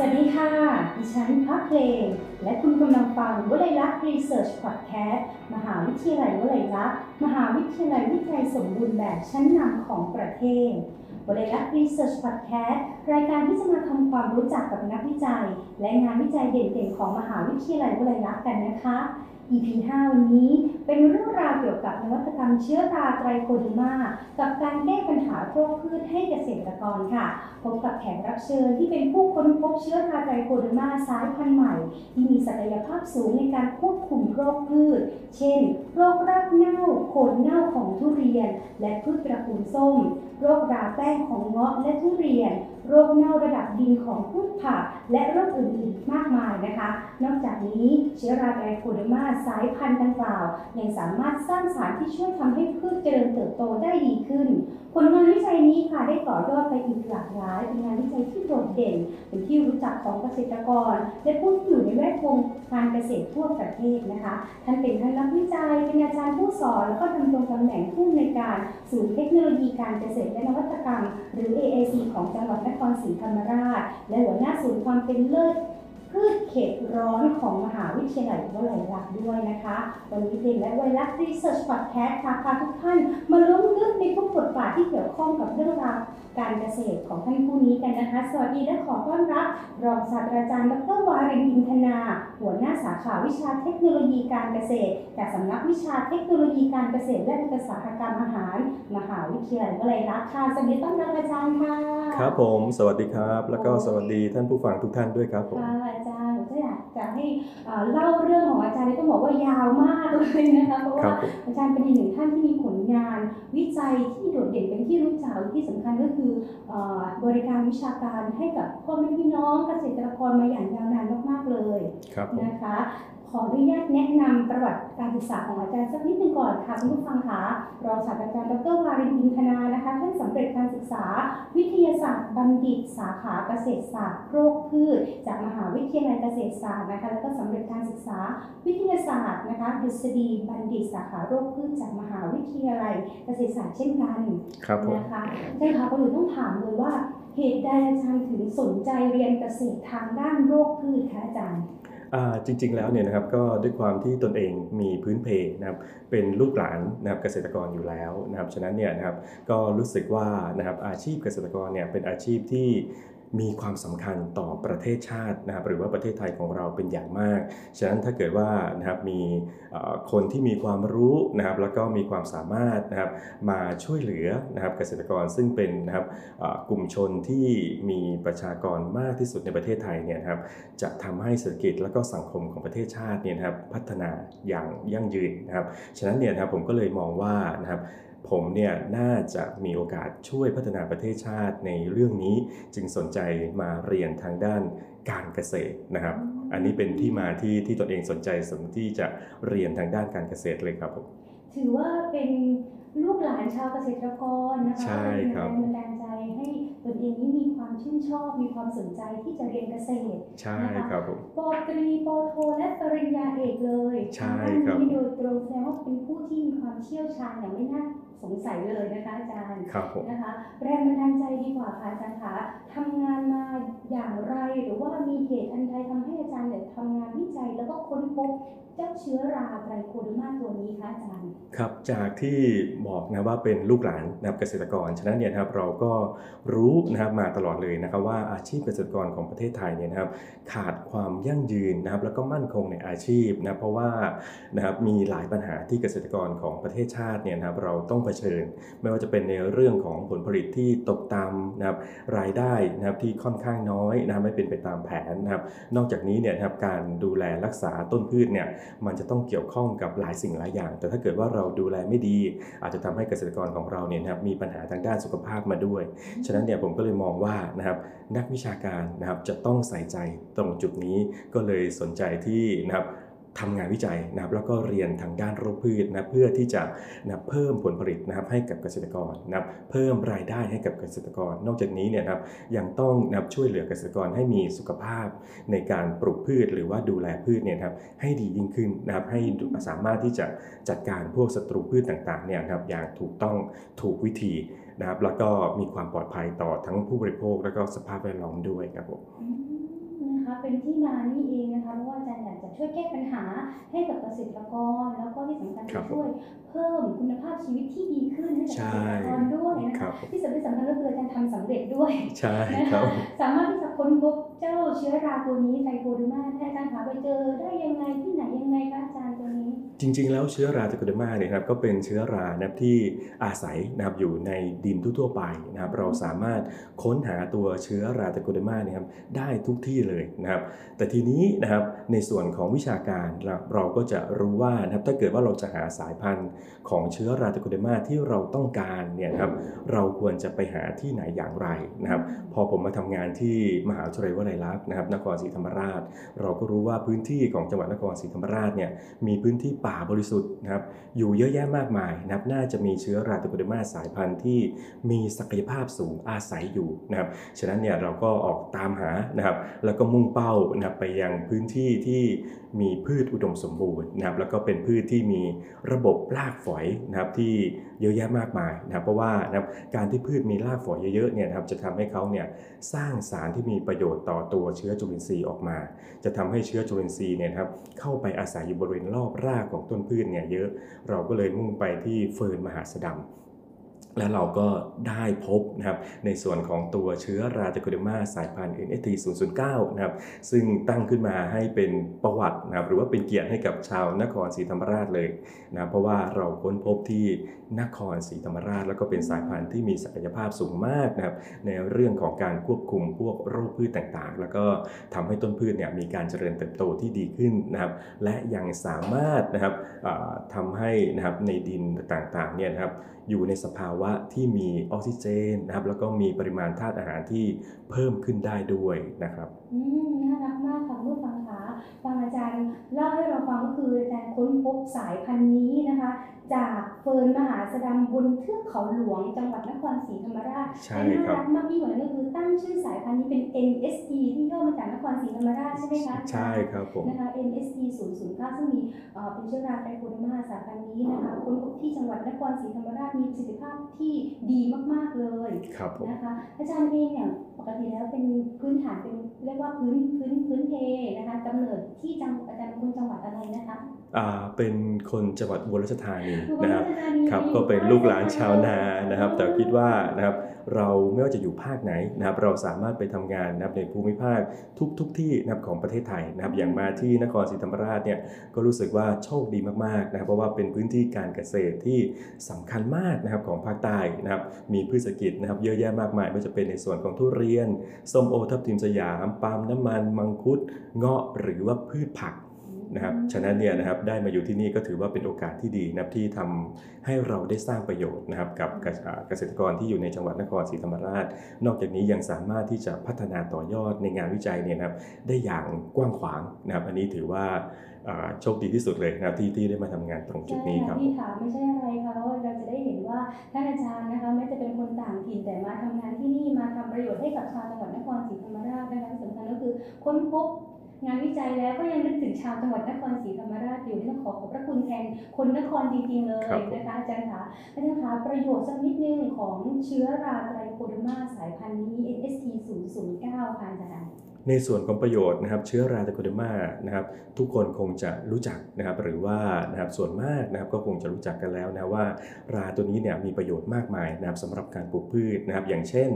สวัสดีค่ะ ดิฉันพักเพลง และคุณกำลังฟังวลัยลักษณ์รีเสิร์ชพอดแคสต์มหาวิทยาลัยวลัยลักษณ์มหาวิทยาลัยวิจัยสมบูรณ์แบบชั้นนำของประเทศวลัยลักษณ์รีเสิร์ชพอดแคสต์รายการที่จะมาทำความรู้จักกับนักวิจัย และงานวิจัยเด่นๆของมหาวิทยาลัยวลัยลักษณ์กันนะคะ EP 5 วันนี้เป็นเรื่องราวเกี่ยวกับนวัตกรรมเชื้อราไตรโคดีมากับการแก้ปัญหาโรคพืชให้เกษตรกรค่ะ พบกับแขกรับเชิญที่เป็นผู้ค้นพบเชื้อราไตรโคดีมาสายพันธุ์ใหม่ ที่มีศักยภาพสูงในการควบคุมโรคพืช เช่น โรครากเน่าโคนเน่าของทุเรียน และพืชตระกูลส้ม โรคราแป้งของเงาะและทุเรียน โรคเน่าระดับดินของพืชผัก และโรคอื่นๆมากมายนะคะ นอกจากนี้เชื้อราไตรโคเดอร์มาสายพันธุ์ดังกล่าว ยังสามารถสร้างสารที่ช่วยทำให้พืชเจริญเติบโตได้ดีขึ้น ผลงานวิจัยนี้ค่ะได้ต่อยอดไปอีกหลากหลายเป็นงานวิจัยที่โดดเด่น เป็นที่รู้จักของเกษตรกร และผู้ที่อยู่ในแวดวงการเกษตรทั่วประเทศนะคะ ท่านเป็นทั้งนักวิจัยเป็นอาจารย์ผู้สอนแล้วก็ดำรงตำแหน่งผู้อำนริการศูนย์เทคโนโลยีการเกษตรและนวัตกรรม หรือ AAC ของจังหวัดนครศรีธรรมราช และหัวหน้าศูนย์ความเป็นเลิศพืชเขตร้อนของมหาวิทยาลัยวลัยลักษณ์ด้วยนะคะ วันนี้เพลงและไวรัสรีเสิร์ชพอดแคสต์ค่ะพาทุกท่านมาลุ้ บาทที่เกี่ยวข้องกับเรื่องราวการเกษตรของท่านผู้นี้กันนะคะ สวัสดีและขอต้อนรับ รองศาสตราจารย์ดรวารินอินทนา หัวหน้าสาขาวิชาเทคโนโลยีการเกษตร จากสำนักวิชาเทคโนโลยีการเกษตรและอุตสาหกรรมอาหาร มหาวิทยาลัยวลัยลักษณ์ค่ะสวัสดีต้อนรับอาจารย์ค่ะ ครับผม สวัสดีครับ แล้วก็สวัสดีท่านผู้ฟังทุกท่านด้วยครับผมค่ะอาจารย์ผม จะอยากจะให้เอ่อเล่าเรื่องของอาจารย์นี่ต้องบอกว่ายาวมากเลยนะคะเพราะครัว่าบผมอาจารย์เป็นอีกหนึ่งท่านที่มีผลงานวิจัยที่โดดเด่นเป็นที่รู้จักและที่สำคัญก็คือเอ่อบริการวิชาการให้กับพ่อแม่พี่น้องเกษตรกรมาอย่างยาวนานมากๆเลยครับผมนะคะขออนุญาตแนะนำประวัติการศึกษาของอาจารย์สักนิดหนึงก่อนค่ะคุณผู้ฟังคะรองศาสตราจารย์ดรวารินอินทนานะคะท่านสำเร็ จการศึกษา วิทยาศาสตร์บัณฑิต สาขาเกษตรศาสตร์โรคพืช จากมหาวิทยาลัยเกษตรศาสตร์นะคะแล้วก็สำเร็จการศึกษา วิทยาศาสตร์นะคะดุษฎีบัณฑิต สาขาโรคพืชจากมหาวิทยาลัยเกษตรศาสตร์เช่นกันครับผมนะคะใช่ค่ะก็เลยต้องถามเลยว่าเหตุใดอาจารย์ถึงสนใจเรียนเกษตรทางด้านโรคพืชคะอาจารย์อ่า จริง ๆ แล้วเนี่ยนะครับก็ด้วยความที่ตนเองมีพื้นเพนะครับเป็นลูกหลานนะครับเกษตรกรอยู่แล้วนะครับฉะนั้นเนี่ยนะครับก็รู้สึกว่านะครับอาชีพเกษตรกรเนี่ยเป็นอาชีพที่ มีความสำคัญต่อประเทศชาตินะครับหรือว่าประเทศไทยของเราเป็นอย่างมาก ฉะนั้นถ้าเกิดว่านะครับมีคนที่มีความรู้นะครับแล้วก็มีความสามารถนะครับมาช่วยเหลือนะครับเกษตรกรซึ่งเป็นนะครับกลุ่มชนที่มีประชากรมากที่สุดในประเทศไทยเนี่ยครับจะทำให้เศรษฐกิจและก็สังคมของประเทศชาติเนี่ยครับพัฒนาอย่างยั่งยืนนะครับฉะนั้นเนี่ยนะครับผมก็เลยมองว่านะครับ ผมเนี่ยน่าจะมีโอกาสช่วยพัฒนาประเทศชาติในเรื่องนี้จึงสนใจมาเรียนทางด้านการเกษตรนะครับ อันนี้เป็นที่มาที่ที่ตนเองสนใจสมที่จะเรียนทางด้านการเกษตรเลยครับผมถือว่าเป็นลูกหลานชาวเกษตรกรนะคะใช่ครับเป็นแรงบันดาลใจให้ตนเองนี่มีความชื่นชอบ มีความสนใจที่จะเรียนเกษตรใช่ครับผมปอตรีปอโทและปริญญาเอกเลยใช่ทางครับด้านนี้โดยตรงแสดงว่าเป็นผู้ที่มีความเชี่ยวชาญอย่างไม่น่า สงสัยเลยนะคะอาจารย์ครับผมนะคะแรงบันดาลใจดีกว่าค่ะอาจารย์คะทำงานมาอย่างไรหรือว่ามีเหตุอันใดทำให้อาจารย์เนี่ยทำงานวิจัยแล้วก็ค้นพบเจ้าเชื้อราไตรโคเดอร์มาตัวนี้คะอาจารย์ครับจากที่บอกนะว่าเป็นลูกหลานนะครับเกษตรกรฉะนั้นเนี่ยนะครับเราก็รู้นะครับมาตลอดเลยนะครับว่าอาชีพเกษตรกรของประเทศไทยเนี่ยนะครับขาดความยั่งยืนนะครับแล้วก็มั่นคงในอาชีพนะเพราะว่านะครับมีหลายปัญหาที่เกษตรกรของประเทศชาติเนี่ยนะครับเราต้องเผชิญ ไม่ว่าจะเป็นในเรื่องของผลผลิตที่ตกต่ำนะครับรายได้นะครับที่ค่อนข้างน้อยนะไม่เป็นไปตามแผนนะครับนอกจากนี้เนี่ยนะครับการดูแลรักษาต้นพืชเนี่ยมันจะต้องเกี่ยวข้องกับหลายสิ่งหลายอย่าง แต่ถ้าเกิดว่าเราดูแลไม่ดี อาจจะทำให้เกษตรกรของเราเนี่ยนะครับมีปัญหาทางด้านสุขภาพมาด้วย ฉะนั้นเนี่ยผมก็เลยมองว่านะครับนักวิชาการนะครับจะต้องใส่ใจตรงจุดนี้ก็เลยสนใจที่นะครับ ทำงานวิจัยนะครับแล้วก็เรียนทางด้านโรคพืชนะเพื่อที่จะนะเพิ่มผลผลิตนะครับให้กับเกษตรกรนะครับเพิ่มรายได้ให้กับเกษตรกร นอกจากนี้เนี่ยนะครับยังต้องนะช่วยเหลือเกษตรกรให้มีสุขภาพในการปลูกพืช หรือว่าดูแลพืชเนี่ยนะครับให้ดียิ่งขึ้นนะครับให้สามารถที่จะจัดการพวกศัตรูพืชต่างๆเนี่ยนะครับอย่างถูกต้องถูกวิธีนะครับแล้วก็มีความปลอดภัยต่อทั้งผู้บริโภค แล้วก็สภาพแวดล้อมด้วยครับผมอืมเป็นที่มานี่เองนะคะเพราะว่าอา จารย์อยากจะช่วยแก้ปัญหาให้กับเกษตรกร แล้วก็ที่สำคัญครัจะบช่วยเพิ่มคุณภาพชีวิตที่ดีขึ้นให้กับใช่เกษตรกรด้วยนะครัคะบที่สำคัญสำคัญก็คืออาจารย์ทำสำเร็จด้วยใช่นะครัคะบสามารถที่จะค้นพบเจ้าเชื้อราตัวนี้ไตรโคเดอร์มาให้อาจารย์คะไปเจอได้ยังไงที่ไหนยังไงคะอาจารย์ตัวนี้ จริง ๆ แล้วเชื้อราไตรโคเดอร์มาเนี่ยนะครับก็เป็นเชื้อรานะครับที่อาศัยนะครับอยู่ในดินทั่วๆไปนะครับเราสามารถค้นหาตัวเชื้อราไตรโคเดอร์มาเนี่ยครับได้ทุกที่เลยนะครับ แต่ทีนี้นะครับในส่วนของวิชาการเราเราก็จะรู้ว่านะครับถ้าเกิดว่าเราจะหาสายพันธุ์ของเชื้อราไตรโคเดอร์มาที่เราต้องการเนี่ยครับเราควรจะไปหาที่ไหนอย่างไรนะครับ พอผมมาทำงานที่มหาวิทยาลัยวลัยลักษณ์นะครับนครศรีธรรมราช เราก็รู้ว่าพื้นที่ของจังหวัดนครศรีธรรมราชเนี่ยมีพื้นที่ป่่าบริสุทธิ์นะครับอยู่เยอะแยะมากมายนะครับน่าจะมีเชื้อราติโคเดมาสายพันธุ์ที่มีศักยภาพสูงอาศัยอยู่นะครับฉะนั้นเนี่ยเราก็ออกตามหานะครับแล้วก็มุ่งเป้านะครับไปยังพื้นที่ที่มีพืชอุดมสมบูรณ์นะครับแล้วก็เป็นพืชที่มีระบบรากฝอยนะครับที่เยอะแยะมากมายนะครับเพราะว่านะครับการที่พืชมีรากฝอยเยอะๆเนี่ยนะครับจะทำให้เขาเนี่ยสร้างสารที่มีประโยชน์ต่อตัวเชื้อจุลินทรีย์ออกมา จะทำให้เชื้อจุลินทรีย์เนี่ยนะครับเข้าไปอาศัยอยู่บริเวณรอบรากของของต้นพืชเนี่ยเยอะ เราก็เลยมุ่งไปที่เฟิร์นมหาสดัม และเราก็ได้พบนะครับในส่วนของตัวเชื้อราติโคเดมาสายพันธุ์ NST 009นะครับซึ่งตั้งขึ้นมาให้เป็นประวัตินะครับหรือว่าเป็นเกียรติให้กับชาวนครศรีธรรมราชเลยนะเพราะว่าเราค้นพบที่นครศรีธรรมราช แล้วก็เป็นสายพันธุ์ที่มีศักยภาพสูงมากนะครับในเรื่องของการควบคุมพวกโรคพืชต่างๆ แล้วก็ทำให้ต้นพืชเนี่ยมีการเจริญเติบโตที่ดีขึ้นนะครับและยังสามารถนะครับทำให้นะครับในดินต่างๆเนี่ยนะครับอยู่ในสภาวะที่มีออกซิเจนนะครับแล้วก็มีปริมาณธาตุอาหารที่เพิ่มขึ้นได้ด้วยนะครับอืมน่ารักมากค่ะคุณผู้ฟังคะฟังอาจารย์เล่าให้เราฟังก็คืออาจารย์ค้นพบสายพันธุ์นี้นะคะ จากเฟิร์นมหาสดัมบนเทือกเขาหลวงจังหวัดนครศรีธรรมราชใช่และน่าครับ รักมากยิ่งกว่านั้นก็คือตั้งชื่อสายพันธุ์นี้เป็น NSE ที่ย่อมาจากนครศรีธรรมราชใช่ไหมคะอาจารย์ใช่ครับผม นะคะ NSE 009ซึ่งมีเอ่อเป็นเชื้อราไตรโคเดอร์มาสายพันธุ์นี้นะคะค้นพบที่จังหวัดนครศรีธรรมราชมีประสิทธิภาพที่ดีมาก ๆ เลยครับผม นะคะ อาจารย์เองเนี่ยปกติแล้วเป็นพื้นฐานเป็นเรียกว่าพื้นพื้นพื้นเพนะคะกำเนิดที่จังอาจารย์เป็นคนจังหวัดอะไรนะคะ อ่าเป็นคนจังหวัดอุบลราชธานีอุบลนะครับครับก็เป็นลูกหลานชาวนานะครับ แต่คิดว่านะครับเราไม่ว่าจะอยู่ภาคไหนนะครับ เราสามารถไปทำงานนะครับในภูมิภาคทุกทุกที่นะครับของประเทศไทยนะครับ อย่างมาที่นครศรีธรรมราชเนี่ยก็รู้สึกว่าโชคดีมากๆนะครับ เพราะว่าเป็นพื้นที่การเกษตรที่สำคัญมากนะครับของภาคใต้นะครับ มีพืชเศรษฐกิจนะครับเยอะแยะมากมายไม่ว่าจะเป็นในส่วนของทุเรียนส้มโอทับทิมสยามปาล์มน้ำมันมังคุดเงาะหรือว่าพืชผัก นะครับ ฉะนั้นเนี่ยนะครับได้มาอยู่ที่นี่ก็ถือว่าเป็นโอกาสที่ดีนะครับที่ทำให้เราได้สร้างประโยชน์นะครับกับเกษเกษตรกรที่อยู่ในจังหวัดนครศรีธรรมราช นอกจากนี้ยังสามารถที่จะพัฒนาต่อยอดในงานวิจัยเนี่ยนะครับได้อย่างกว้างขวางนะครับ อันนี้ถือว่าอ่าโชคดีที่สุดเลยนะครับที่ที่ได้มาทำงานตรงจุดใช่นี้คค่ะรับที่ถามไม่ใช่อะไรค่ะเพราะว่าเราจะได้เห็นว่าท่านอาจารย์นะคะแม้จะเป็นคนต่างถิ่นแต่มาทำงานที่นี่มาทำประโยชน์ให้กับชาวจังหวัดนครศรีธรรมราชนะคะที่สำคัญก็คือค้นพบ งานวิจัยแล้วก็ยังนึกถึงชาวจังหวัดนครศรีธรรมราชอยู่ที่ต้องขอขอบพระคุณแทนคนนครจริงๆเลยนะคะอาจารย์คะอาจารย์คะประโยชน์สักนิดนึงของเชื้อราไตรโคเดอร์มาสายพันธุ์นี้ NST 009ค่ะอาจารย์ ในส่วนของประโยชน์นะครับเชื้อราไตโคเดมานะครับทุกคนคงจะรู้จักนะครับหรือว่านะครับส่วนมากนะครับก็คงจะรู้จักกันแล้วนะว่าราตัวนี้เนี่ยมีประโยชน์มากมายนะครับสำหรับการปลูกพืชนะครับอย่างเช่น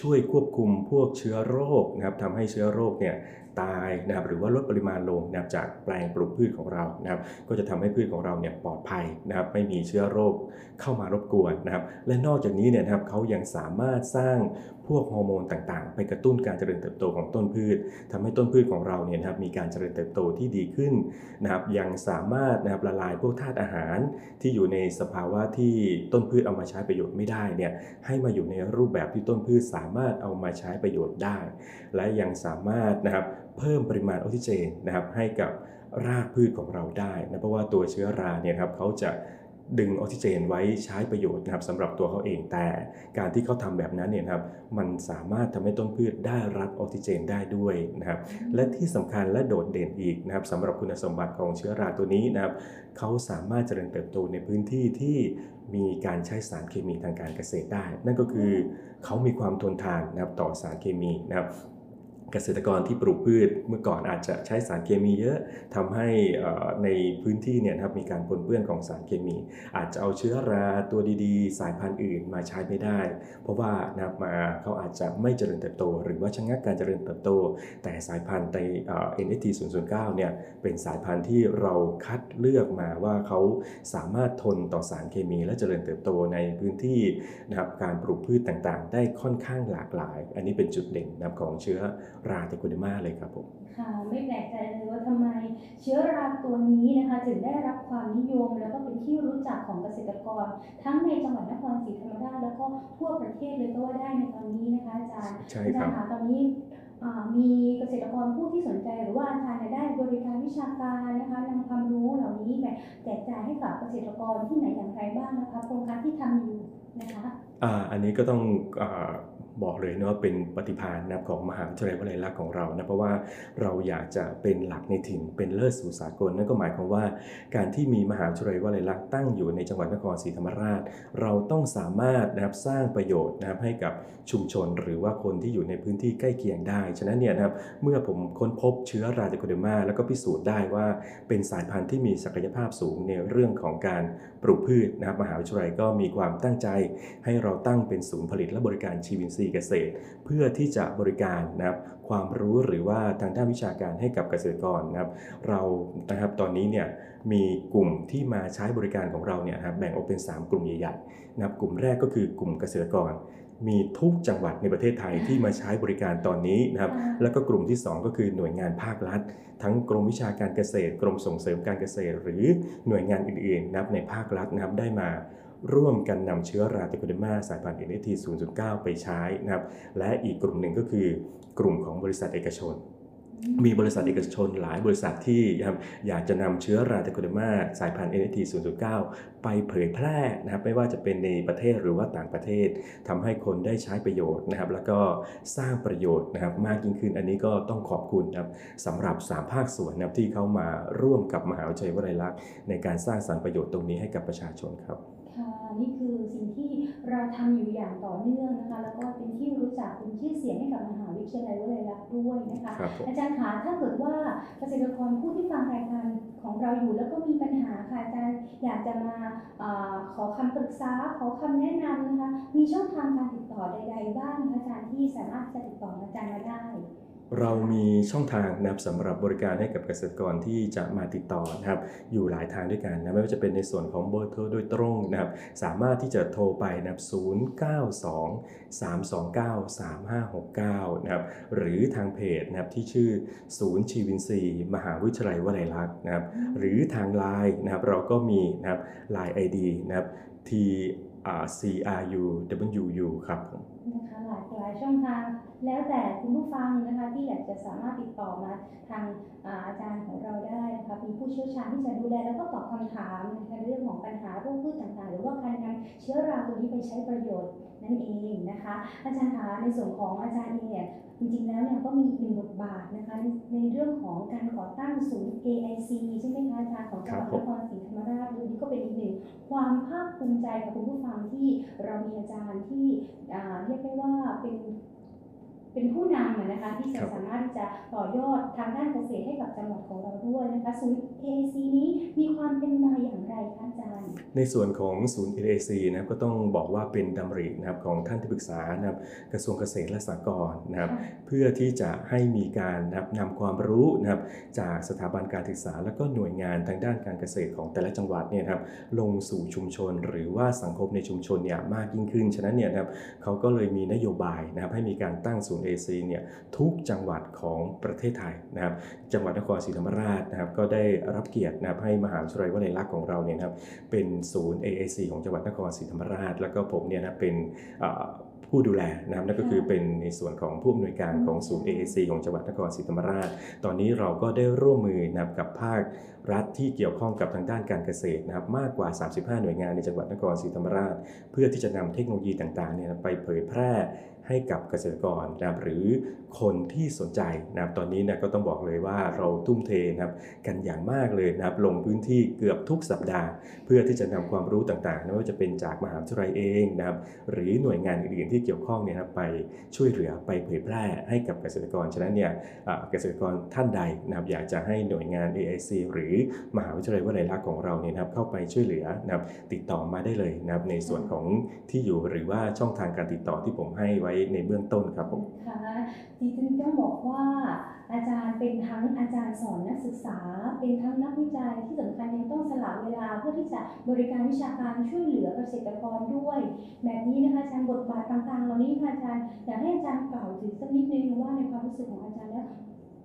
ช่วยควบคุมพวกเชื้อโรคนะครับทำให้เชื้อโรคเนี่ยตายนะครับหรือว่าลดปริมาณลงนะครับจากแปลงปลูกพืชของเรานะครับก็จะทำให้พืชของเราเนี่ยปลอดภัยนะครับไม่มีเชื้อโรคเข้ามารบกวนนะครับและนอกจากนี้เนี่ยนะครับเขายังสามารถสร้างพวกฮอร์โมนต่างๆ ไปกระตุ้นการเจริญเติบโตของต้นพืชทำให้ต้นพืชของเราเนี่ยนะครับมีการเจริญเติบโตที่ดีขึ้นนะครับยังสามารถนะครับละลายพวกธาตุอาหารที่อยู่ในสภาวะที่ต้นพืชเอามาใช้ประโยชน์ไม่ได้เนี่ยให้มาอยู่ในรูปแบบที่ต้นพืชสามารถเอามาใช้ประโยชน์ได้ และยังสามารถนะครับเพิ่มปริมาณออกซิเจนนะครับให้กับรากพืชของเราได้นะเพราะว่าตัวเชื้อราเนี่ยครับเขาจะ ดึงออกซิเจนไว้ใช้ประโยชน์นะครับสำหรับตัวเขาเองแต่ การที่เขาทำแบบนั้นเนี่ยนะครับมันสามารถทำให้ต้นพืชได้รับออกซิเจนได้ด้วยนะครับและที่สำคัญและโดดเด่นอีกนะครับสำหรับคุณสมบัติของเชื้อราตัวนี้นะครับเขาสามารถเจริญเติบโตในพื้นที่ที่มีการใช้สารเคมีทางการเกษตรได้ นั่นก็คือเขามีความทนทานนะครับต่อสารเคมีนะครับ เกษตรกรที่ปลูกพืชเมื่อก่อนอาจจะใช้สารเคมีเยอะทำให้ในพื้นที่เนี่ยนะครับมีการปนเปื้อนของสารเคมี อาจจะเอาเชื้อราตัวดีๆ สายพันธุ์อื่นมาใช้ไม่ได้ เพราะว่านะครับมาเขาอาจจะไม่เจริญเติบโต หรือว่าชะงักการเจริญเติบโต แต่สายพันธุ์ใน NST 009เนี่ยเป็นสายพันธุ์ที่เราคัดเลือกมาว่าเขาสามารถทนต่อสารเคมี และเจริญเติบโตในพื้นที่นะครับการปลูกพืชต่างๆ ได้ค่อนข้างหลากหลาย อันนี้เป็นจุดเด่นนะของเชื้อราเตโคเดมาเลยครับผมค่ะไม่แปลกใจเลยว่าทำไมเชื้อราตัวนี้นะคะถึงได้รับความนิยม แล้วก็เป็นที่รู้จักของเกษตรกร ทั้งในจังหวัดนครศรีธรรมราชแล้วก็ทั่วประเทศเลยก็ว่าได้ในตอนนี้นะคะอาจารย์ใช่อาคจารัรบย์คะตอนนี้มีเกษตรกรผู้ที่สนใจหรือว่าอาจารย์ได้บริการวิชาการนะคะนำความรู้เหล่านี้แบบแจกจ่ายให้กับเกษตรกรที่ไหนอย่างไรบ้างนะคะโครงการที่ทำอยู่นะคะอ่าอันนี้ก็ต้องอา บอกเลยนะว่าเป็นปฏิภาณนะของมหาวิทยาลัยวลัยลักษณ์ของเรานะเพราะว่าเราอยากจะเป็นหลักในถิ่นเป็นเลิศสู่สากลนั่นก็หมายความว่า การที่มีมหาวิทยาลัยวลัยลักษณ์ตั้งอยู่ในจังหวัดนครศรีธรรมราช เราต้องสามารถนะครับสร้างประโยชน์นะครับให้กับชุมชนหรือว่าคนที่อยู่ในพื้นที่ใกล้เคียงได้ ฉะนั้นเนี่ยนะครับเมื่อผมค้นพบเชื้อราติโคเดมาแล้วก็พิสูจน์ได้ว่าเป็นสายพันธุ์ที่มีศักยภาพสูงในเรื่องของการ ปลูกพืชนะครับมหาวิทยาลัยก็มีความตั้งใจให้เราตั้งเป็นศูนย์ผลิตและบริการชีวินทรีย์เกษตร เพื่อที่จะบริการนะครับความรู้หรือว่าทางด้านวิชาการให้กับเกษตรกรนะครับเรานะครับตอนนี้เนี่ยมีกลุ่มที่มาใช้บริการของเราเนี่ยนะครับแบ่งออกเป็น 3 กลุ่มใหญ่ๆนะครับกลุ่มแรกก็คือกลุ่มเกษตรกร มีทุกจังหวัดในประเทศไทยที่มาใช้บริการตอนนี้นะครับแล้วก็กลุ่มที่ 2 ก็คือหน่วยงานภาครัฐ ทั้งกรมวิชาการเกษตร กรมส่งเสริมการเกษตร หรือหน่วยงานอื่นๆนะครับในภาครัฐนะครับได้มาร่วมกันนำเชื้อราติโคเดมาสายพันธุ์ NST 0.9 ไปใช้นะครับและอีกกลุ่มหนึ่งก็คือกลุ่มของบริษัทเอกชน มีบริษัทเอกชนหลายบริษัทที่อยากจะนำเชื้อราติโคเดมาสายพันธุ์ NT 0.9ไปเผยแพร่นะครับไม่ว่าจะเป็นในประเทศหรือว่าต่างประเทศทำให้คนได้ใช้ประโยชน์นะครับ แล้วก็สร้างประโยชน์นะครับ มากยิ่งขึ้นอันนี้ก็ต้องขอบคุณนะครับสำหรับ 3 ภาคส่วนนะครับที่เข้ามาร่วมกับมหาวิทยาลัยวลัยลักษณ์ในการสร้างสรรค์ประโยชน์ตรงนี้ให้กับประชาชนครับค่ะนี่คือสิ่ง เราทำอยู่อย่างต่อเนื่องนะคะ แล้วก็เป็นที่รู้จักเป็นชื่อเสียงให้กับมหาวิทยาลัยวลัยลักษณ์ด้วยนะคะครับผมอาจารย์คะถ้าเกิดว่าเกษตรกรผู้ที่ฟังรายการของเราอยู่แล้วก็มีปัญหาค่ะอาจารย์อยากจะมาอาขอคำปรึกษาขอคำแนะนำนะคะ มีช่องทางการติดต่อใด ๆ บ้างคะอาจารย์ที่สามารถจะติดต่ออาจารย์มาได้ เรามีช่องทางนะครับสำหรับบริการให้กับเกษตรกรที่จะมาติดต่อนะครับอยู่หลายทางด้วยกันนะไม่ว่าจะเป็นในส่วนของเบอร์โทรโดยตรงนะครับสามารถที่จะโทรไปนะครับ092 329 3569นะครับหรือทางเพจนะครับที่ชื่อศูนย์ชีวินทรีมหาวิทยาลัยวลัยลักษณ์นะครับหรือทางไลน์นะครับเราก็มีนะครับไลน์ ID นะครับ T R C R U W U ครับผมนะคะหลากหลายช่องทาง แล้วแต่คุณผู้ฟังนะคะที่อยากจะสามารถติดต่อมาทางอาจารย์ของเราได้นะคะมีผู้เชี่ยวชาญที่จะดูแลแล้วก็ตอบคำถามในเรื่องของปัญหาโรคพืชต่างๆ หรือว่าการนำเชื้อราตัวนี้ไปใช้ประโยชน์นั่นเองนะคะ อาจารย์คะในส่วนของอาจารย์เองเนี่ยจริงๆแล้วเนี่ยก็มีอีกหนึ่งบทบาทนะคะในในเรื่องของการก่อตั้งศูนย์ AIC ใช่ไหมคะอาจารย์ของจังหวัดครับนครศรีธรรมราชดูนี่ก็เป็นอีกหนึ่งความภาคภูมิใจกับคุณผู้ฟังที่เรามีอาจารย์ที่เรียกได้ว่าเป็น เป็นผู้นำอะนะคะที่จะครับสามารถที่จะต่อยอดทางด้านเกษตรให้กับจังหวัดของเราด้วยนะคะศูนย์ AAC นี้มีความเป็นมาอย่างไรคะอาจารย์ ในส่วนของศูนย์ NAC นะครับก็ต้องบอกว่าเป็นดำรินะครับของท่านที่ปรึกษานะครับกระทรวงเกษตรและสหกรณ์นะครับเพื่อที่จะให้มีการนะครับนำความรู้นะครับจากสถาบันการศึกษา และก็หน่วยงานทางด้านการเกษตรของแต่ละจังหวัดเนี่ยนะครับลงสู่ชุมชน หรือว่าสังคมในชุมชนเนี่ยมากยิ่งขึ้น ฉะนั้นเนี่ยนะครับเขาก็เลยมีนโยบายนะครับให้มีการตั้งศูนย์ AC เนี่ยทุกจังหวัดของประเทศไทยนะครับจังหวัดนครศรีธรรมราชนะครับก็ได้รับเกียรตินะครับให้มหาวิทยาลัยวลัยลักษณ์ของเราเนี่ยนะครับเป็นศูนย์ AAC ของจังหวัดนครศรีธรรมราช แล้วก็ผมเนี่ยนะเป็น ผู้ดูแลนะครับนั่นก็คือเป็นในส่วนของผู้อำนวยการของศูนย์ AAC ของจังหวัดนครศรีธรรมราช ตอนนี้เราก็ได้ร่วมมือนะครับกับภาครัฐที่เกี่ยวข้องกับทางด้านการเกษตรนะครับมากกว่า 35 หน่วยงานในจังหวัดนครศรีธรรมราช เพื่อที่จะนำเทคโนโลยีต่างๆเนี่ยไปเผยแพร่ให้กับเกษตรกรนะครับนะครับหรือคนที่สนใจนะครับตอนนี้นะก็ต้องบอกเลยว่าเราทุ่มเทนะครับกันอย่างมากเลยนะครับลงพื้นที่เกือบทุกสัปดาห์ เพื่อที่จะนำความรู้ต่างๆไม่ว่าจะเป็นจากมหาวิทยาลัยเองนะครับหรือหน่วยงานอื่นๆที่เกี่ยวข้องเนี่ยนะครับไปช่วยเหลือไปเผยแพร่ให้กับเกษตรกร ฉะนั้นเนี่ยเกษตรกรท่านใดนะครับอยากจะให้หน่วยงาน AIC หรือมหาวิทยาลัยวลัยลักษณ์ของเราเนี่ยนะครับเข้าไปช่วยเหลือนะครับติดต่อมาได้เลยนะครับในส่วนของที่อยู่หรือว่าช่องทางการติดต่อที่ผมให้ไว้ในเบื้องต้นครับผมค่ะจริงๆต้องบอกว่าอาจารย์เป็นทั้งอาจารย์สอนนักศึกษา เป็นทั้งนักวิจัยที่สำคัญยังต้องสละเวลาเพื่อที่จะบริการวิชาการช่วยเหลือเกษตรกรด้วย แบบนี้นะคะอาจารย์บทบาทต่างๆเหล่านี้ค่ะอาจารย์อยากให้อาจารย์กล่าวถึงสักนิดนึงว่าในความรู้สึกของอาจารย์แล้ว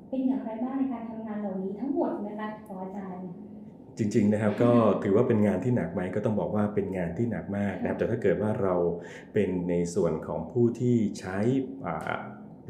เป็นอย่างไรบ้างในการทำงานเหล่านี้ทั้งหมดนะคะของอาจารย์จริงๆนะครับก็ถือว่าเป็นงานที่หนักไหมก็ต้องบอกว่าเป็นงานที่หนักมากนะครับแต่ถ้าเกิดว่าเราเป็นในส่วนของผู้ที่ใช้อ่า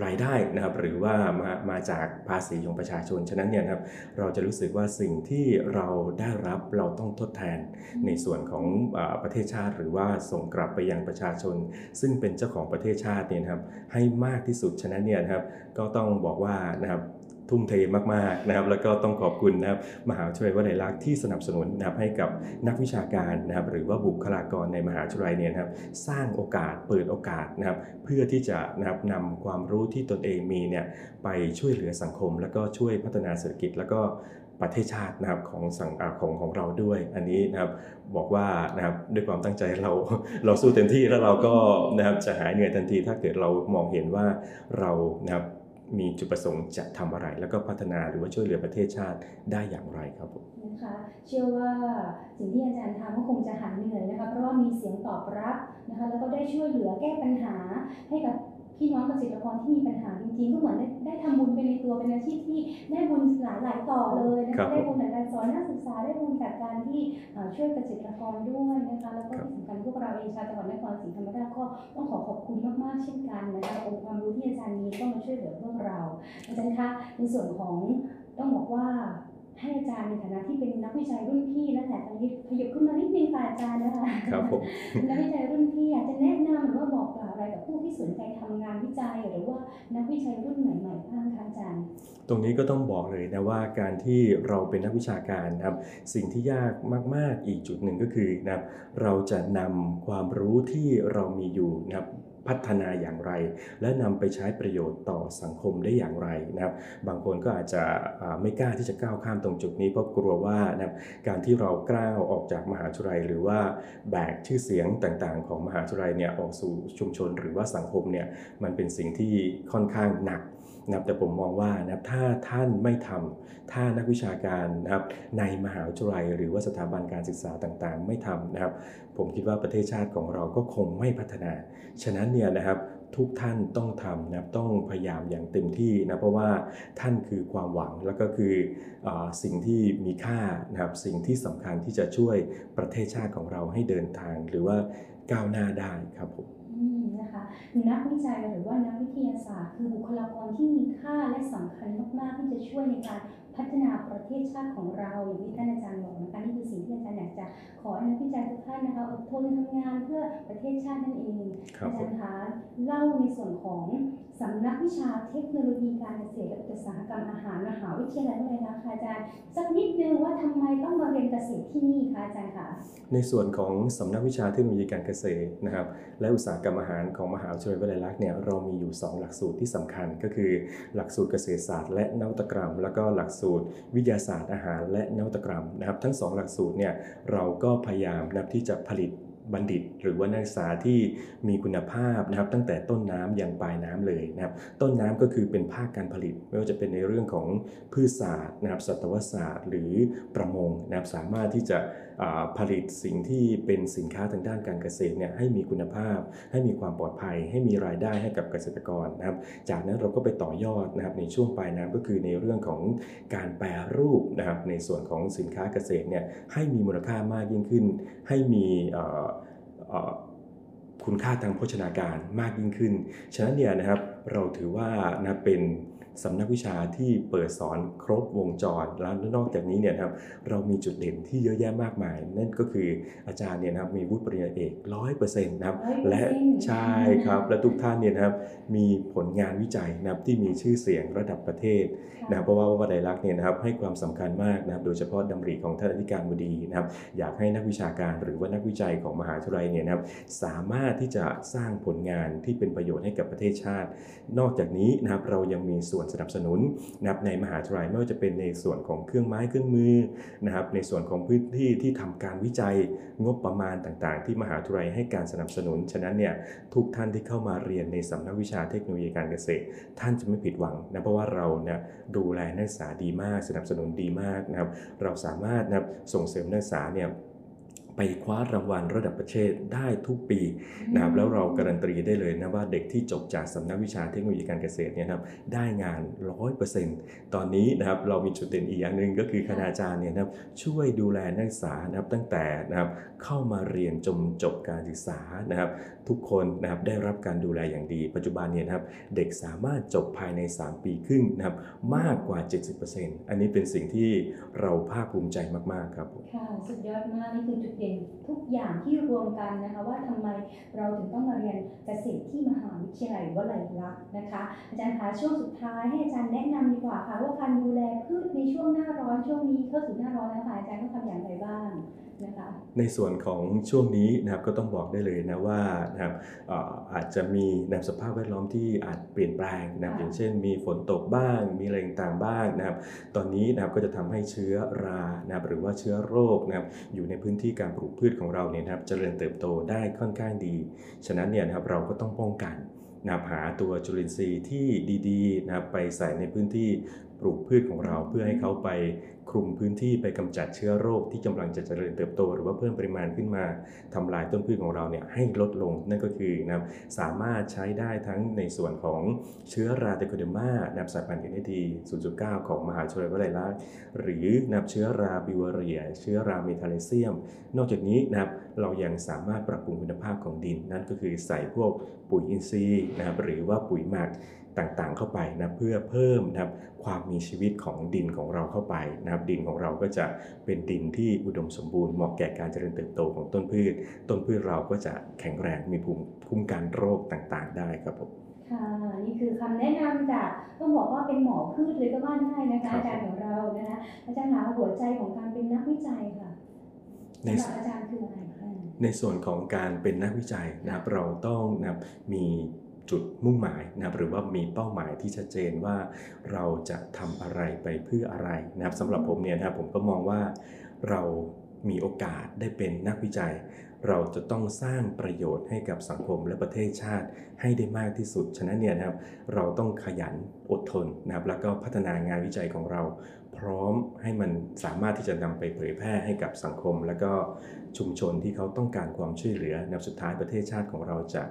รายได้นะครับหรือว่ามามาจากภาษีของประชาชน ฉะนั้นเนี่ยนะครับเราจะรู้สึกว่าสิ่งที่เราได้รับเราต้องทดแทนในส่วนของอประเทศชาติ หรือว่าส่งกลับไปยังประชาชน ซึ่งเป็นเจ้าของประเทศชาติเนี่ยนะครับให้มากที่สุดฉะนั้นเนี่ยนะครับก็ต้องบอกว่านะครับ ทุ่มเทมากๆนะครับแล้วก็ต้องขอบคุณนะครับมหาวิทยาลัยวลัยลักษณ์ที่สนับสนุนนะครับให้กับนักวิชาการนะครับหรือว่าบุคลากรในมหาวิทยาลัยเนี่ยนะครับสร้างโอกาสเปิดโอกาสนะครับเพื่อที่จะนะครับนำความรู้ที่ตนเองมีเนี่ยไปช่วยเหลือสังคม แล้วก็ช่วยพัฒนาเศรษฐกิจ แล้วก็ประเทศชาตินะครับของสังของของเราด้วย อันนี้นะครับบอกว่านะครับด้วยความตั้งใจเราเราสู้เต็มที่แล้วเราก็นะครับจะหายเหนื่อยทันที ถ้าเกิดเรามองเห็นว่าเรานะครับ มีจุดประสงค์จะทำอะไร แล้วก็พัฒนาหรือว่าช่วยเหลือประเทศชาติได้อย่างไรครับผมนะคะเชื่อว่าสิ่งที่อาจารย์ทำก็คงจะหายเหนื่อยนะคะเพราะว่ามีเสียงตอบรับนะคะแล้วก็ได้ช่วยเหลือแก้ปัญหาให้กับ พี่น้องเกษตรกรที่มีปัญหาจริงๆก็เหมือนได้ได้ทำบุญไปในตัวเป็นอาชีพที่ได้บุญหลายหลายๆต่อเลยนะครัคะบได้บุญจากการสอนนักศึกษาได้บุญจากการที่เอ่อช่วยเกษตรกรด้วยนะคะแล้วก็ครับที่สำคัญพวกเราเองชาวจังหวัดนครศรีธรรมราชก็ต้องขอขอบคุณมากๆเช่นกันนะคะองค์ความรู้ที่อาจารย์มีก็มาช่วยเหลือพวกเราอาจารย์คะในส่วนของต้องบอกว่า ให้อาจารย์ในฐานะที่เป็นนักวิจัยรุ่นพี่และแต่ตอนนี้ขยับขึ้นมานิดนึงค่ะอาจารย์นะคะครับผมเป็นนักวิจัยรุ่นพี่อยากจะแนะนำหรือว่าบอกกล่าวอะไรกับผู้ที่สนใจทำงานวิจัย หรือว่านักวิจัยรุ่นใหม่ๆบ้างคะอาจารย์ ตรงนี้ก็ต้องบอกเลยนะว่าการที่เราเป็นนักวิชาการนะครับสิ่งที่ยากมาก ๆอีกจุดหนึ่งก็คือนะครับเราจะนำความรู้ที่เรามีอยู่นะครับ พัฒนาอย่างไร และนำไปใช้ประโยชน์ต่อสังคมได้อย่างไรนะครับบางคนก็อาจจะไม่กล้าที่จะก้าวข้ามตรงจุดนี้เพราะกลัวว่านะครับการที่เรากล้าวออกจากมหาวิทยาลัยหรือว่าแบกชื่อเสียงต่างๆ ของมหาวิทยาลัยเนี่ยออกสู่ชุมชนหรือว่าสังคมเนี่ยมันเป็นสิ่งที่ค่อนข้างหนัก นะครับแต่ผมมองว่านะครับถ้าท่านไม่ทำถ้านักวิชาการนะครับในมหาวิทยาลัย หรือว่าสถาบันการศึกษาต่างๆ ไม่ทำนะครับ ผมคิดว่าประเทศชาติของเราก็คงไม่พัฒนา ฉะนั้นเนี่ยนะครับทุกท่านต้องทำนะครับต้องพยายามอย่างเต็มที่นะเพราะว่าท่านคือความหวังแล้วก็คืออสิ่งที่มีค่านะครับสิ่งที่สำคัญที่จะช่วยประเทศชาติของเราให้เดินทาง หรือว่าก้าวหน้าได้ครับผม นักวิจัยหรือว่านักวิทยาศาสตร์ คือบุคลากรที่มีค่าและสำคัญมากๆที่จะช่วยในการ พัฒนาประเทศชาติของเราอย่างที่ท่านอาจารย์บอกนะคะนี่คือสิ่งที่อาจารย์อยากจะขอให้นักวิจัยทุกท่านนะคะอดทนทำงานเพื่อประเทศชาตินั่นเองครับอาผจามรย์คะเล่าในส่วนของสำนักวิชาเทคโนโลยีการเกษตรและอุตสาหกรรมอาหารมหาวิทยาลัยอะไรนะคะอาจารย์สักนิดนึงว่าทำไมต้องมาเรียนเกษตรที่นี่คะอาจารย์คะในส่วนของสำนักวิชาเทคโนโลยีการเกษตรนะครับและอุตสาหกรรมอาหารของมหาวิทยาลัยวลัยลักษณ์เนี่ยเรามีอยู่ 2 หลักสูตรที่สำคัญก็คือ หลักสูตรเกษตรศาสตร์และนวัตกรรม แล้วก็หลักสูตรวิทยาศาสตร์อาหารและนวัตกรรมนะครับทั้ง 2 หลักสูตรเนี่ยเราก็พยายามนับที่จะผลิตบัณฑิต หรือว่านักศึกษาที่มีคุณภาพนะครับตั้งแต่ต้นน้ำยันปลายน้ำเลยนะครับต้นน้ำก็คือเป็นภาคการผลิต ไม่ว่าจะเป็นในเรื่องของพืชศาสตร์นะครับสัตวศาสตร์ หรือประมงนะครับสามารถที่จะ ผลิตสิ่งที่เป็นสินค้าทางด้านการเกษตรเนี่ยให้มีคุณภาพ ให้มีความปลอดภัย ให้มีรายได้ให้กับเกษตรกรนะครับ จากนั้นเราก็ไปต่อยอดนะครับในช่วงปลายน้ำก็คือในเรื่องของการแปรรูปนะครับในส่วนของสินค้าเกษตรเนี่ยให้มีมูลค่ามากยิ่งขึ้น ให้มีคุณค่าทางโภชนาการมากยิ่งขึ้น ฉะนั้นเนี่ยนะครับเราถือว่านะเป็น สำนักวิชาที่เปิดสอนครบวงจร แล้วนอกจากนี้เนี่ยนะครับเรามีจุดเด่นที่เยอะแยะมากมาย นั่นก็คืออาจารย์เนี่ยนะครับมีวุฒิปริญญาเอกร้อยเปอร์เซ็นต์นะครับ100%และใช่ครับและทุกท่านเนี่ยนะครับมีผลงานวิจัยนะครับที่มีชื่อเสียงระดับประเทศนะเพราะว่าวลัยลักษณ์เนี่ยนะครับให้ความสำคัญมากนะครับโดยเฉพาะดำริของท่านอธิการบดีนะครับอยากให้นักวิชาการหรือว่านักวิจัยของมหาวิทยาลัยเนี่ยนะครับสามารถที่จะสร้างผลงานที่เป็นประโยชน์ให้กับประเทศชาติ นอกจากนี้นะครับเรายังมีส่วนสนับสนุนนะครับในมหาวิทยาลัยไม่ว่าจะเป็นในส่วนของเครื่องไม้เครื่องมือนะครับในส่วนของพื้นที่ที่ทำการวิจัยงบประมาณต่างๆ ที่มหาวิทยาลัยให้การสนับสนุน ฉะนั้นเนี่ยทุกท่านที่เข้ามาเรียนในสำนักวิชาเทคโนโลยีการเกษตร ท่านจะไม่ผิดหวังนะเพราะว่าเราเนี่ยดูแลนักศึกษาดีมาก สนับสนุนดีมากนะครับเราสามารถนะครับส่งเสริมนักศึกษาเนี่ย ไปคว้ารางวัลระดับประเทศได้ทุกปีนะครับแล้วเราการันตีได้เลยนะว่าเด็กที่จบจากสำนักวิชาเทคโนโลยีการเกษตรเนี่ยนะครับได้งาน 100%ตอนนี้นะครับเรามีจุดเด่นอีกอย่างหนึ่งก็คือคณาจารย์เนี่ยนะครับช่วยดูแลนักศึกษานะครับตั้งแต่นะครับเข้ามาเรียนจนจบการศึกษานะครับทุกคนนะครับได้รับการดูแลอย่างดี ปัจจุบันเนี่ยนะครับเด็กสามารถจบภายใน 3 ปีครึ่งนะครับมากกว่า 70%อันนี้เป็นสิ่งที่เราภาคภูมิใจมาก ๆ ครับผมค่ะสุดยอดมากนี่คือจุดเด่นทุกอย่างที่รวมกันนะคะว่าทำไมเราถึงต้องมาเรียนเกษตรที่มหาวิทยาลัยวลัยลักษณ์นะคะอาจารย์คะช่วงสุดท้ายให้อาจารย์แนะนำดีกว่าค่ะว่าการดูแลพืชในช่วงหน้าร้อนช่วงนี้เข้าสู่หน้าร้อนแล้ว ในส่วนของช่วงนี้นะครับก็ต้องบอกได้เลยนะว่านะครับเอ่ออาจจะมีนะครับสภาพแวดล้อมที่อาจเปลี่ยนแปลงนะครับค่ะอย่างเช่น มีฝนตกบ้าง มีอะไรต่างๆบ้างนะครับ ตอนนี้นะครับก็จะทำให้เชื้อรานะครับหรือว่าเชื้อโรคนะครับอยู่ในพื้นที่การปลูกพืชของเราเนี่ยนะครับเจริญเติบโตได้ค่อนข้างดี ฉะนั้นเนี่ยนะครับเราก็ต้องป้องกันนะครับหาตัวจุลินทรีย์ที่ดีๆนะครับไปใส่ในพื้นที่ ปลูกพืชของเราเพื่อให้เขาไปคลุมพื้นที่ไปกำจัดเชื้อโรคที่กำลังจะเจริญเติบโต หรือว่าเพิ่มปริมาณขึ้นมาทำลายต้นพืชของเราเนี่ยให้ลดลง นั่นก็คือนะสามารถใช้ได้ทั้งในส่วนของเชื้อราเดโคเดมานับสายพันธุ์ NAD 0.9 ของมหาวิทยาลัยวลัยลักษณ์หรือนับเชื้อราบิวเรีย เชื้อราเมทาเลเซียม นอกจากนี้นะครับเรายังสามารถปรับปรุงคุณภาพของดิน นั่นก็คือใส่พวกปุ๋ยอินทรีย์นะครับหรือว่าปุ๋ยหมัก ต่างๆเข้าไปนะเพื่อเพิ่มนะครับความมีชีวิตของดินของเราเข้าไปนะครับดินของเราก็จะเป็นดินที่อุดมสมบูรณ์เหมาะแก่การเจริญเติบโตของต้นพืช ต้นพืชเราก็จะแข็งแรงมีภูมิคุ้มกันโรคต่างๆ ได้ครับผมค่ะนี่คือคำแนะนำจากต้องบอกว่าเป็นหมอพืชเลยก็ว่าได้นะครัคะบอาจารย์ของเรานะคะอาจารย์หาหัวใจของการเป็นนักวิจัยค่ะในสำหรับอาจารย์คืออะไรคะในส่วนของการเป็นนักวิจัยนะครับเราต้องนะครับมี จุดมุ่งหมายนะครับหรือว่ามีเป้าหมายที่ชัดเจนว่าเราจะทำอะไรไปเพื่ออะไรนะครับสำหรับผมเนี่ยนะครับผมก็มองว่าเรามีโอกาสได้เป็นนักวิจัย เราจะต้องสร้างประโยชน์ให้กับสังคมและประเทศชาติให้ได้มากที่สุด ฉะนั้นเนี่ยนะครับเราต้องขยันอดทนนะครับแล้วก็พัฒนางานวิจัยของเรา พร้อมให้มันสามารถที่จะนำไปเผยแพร่ให้กับสังคม และก็ ชุมชนที่เขาต้องการความช่วยเหลือนสุดท้ายประเทศชาติของเราจะ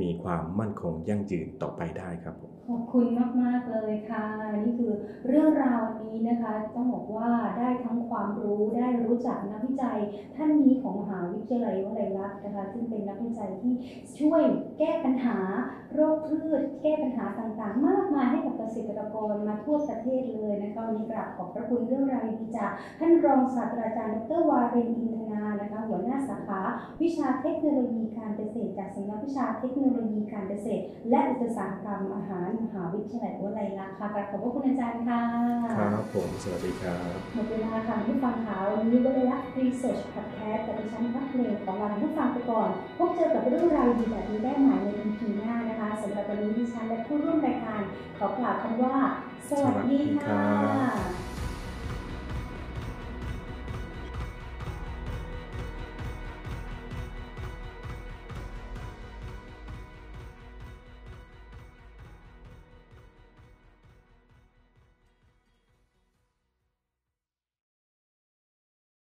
มีความมั่นคงยั่งยืนต่อไปได้ครับผมขอบคุณมาก ๆ เลยค่ะ นี่คือเรื่องราวนี้นะคะต้องบอกว่าได้ทั้งความรู้ได้รู้จักนักวิจัย ท่านนี้ของมหาวิทยาลัยวลัยลักษณ์นะคะ ซึ่งเป็นนักวิจัยที่ช่วยแก้ปัญหาโรคพืช แก้ปัญหาต่างๆ มากมายให้กับเกษตรกรมาทั่วประเทศเลยนะคะวันนี้กราบขอบพระคุณเรื่องราวดีจากท่านรองศาสตราจารย์ดรวารินอินทนานะคะหัวหน้าสาขา วิชาเทคโนโลยีการเกษตร จากสำนักวิชาเทคโนโลยีการเกษตร และอุตสาหกรรมอาหารมหาวิทยาลัยวลัยลักษณ์ค่ะกราบขอบพระคุณอาจารย์ค่ะ ครับผม สวัสดีครับ หมดเวลาค่ะผู้ฟังข่าววันนี้วลัยลักษณ์ Research Podcast กับดิฉันพักเพลงของเราผู้ฟังไปก่อน พบเจอกับเรื่องราวดีแบบนี้ได้ใหม่ใน EP หน้านะคะสำหรับวันนี้ดิฉันและผู้ร่วมรายการขอกล่าวคำว่า สวัสดีสวัสดีครัค่ะบ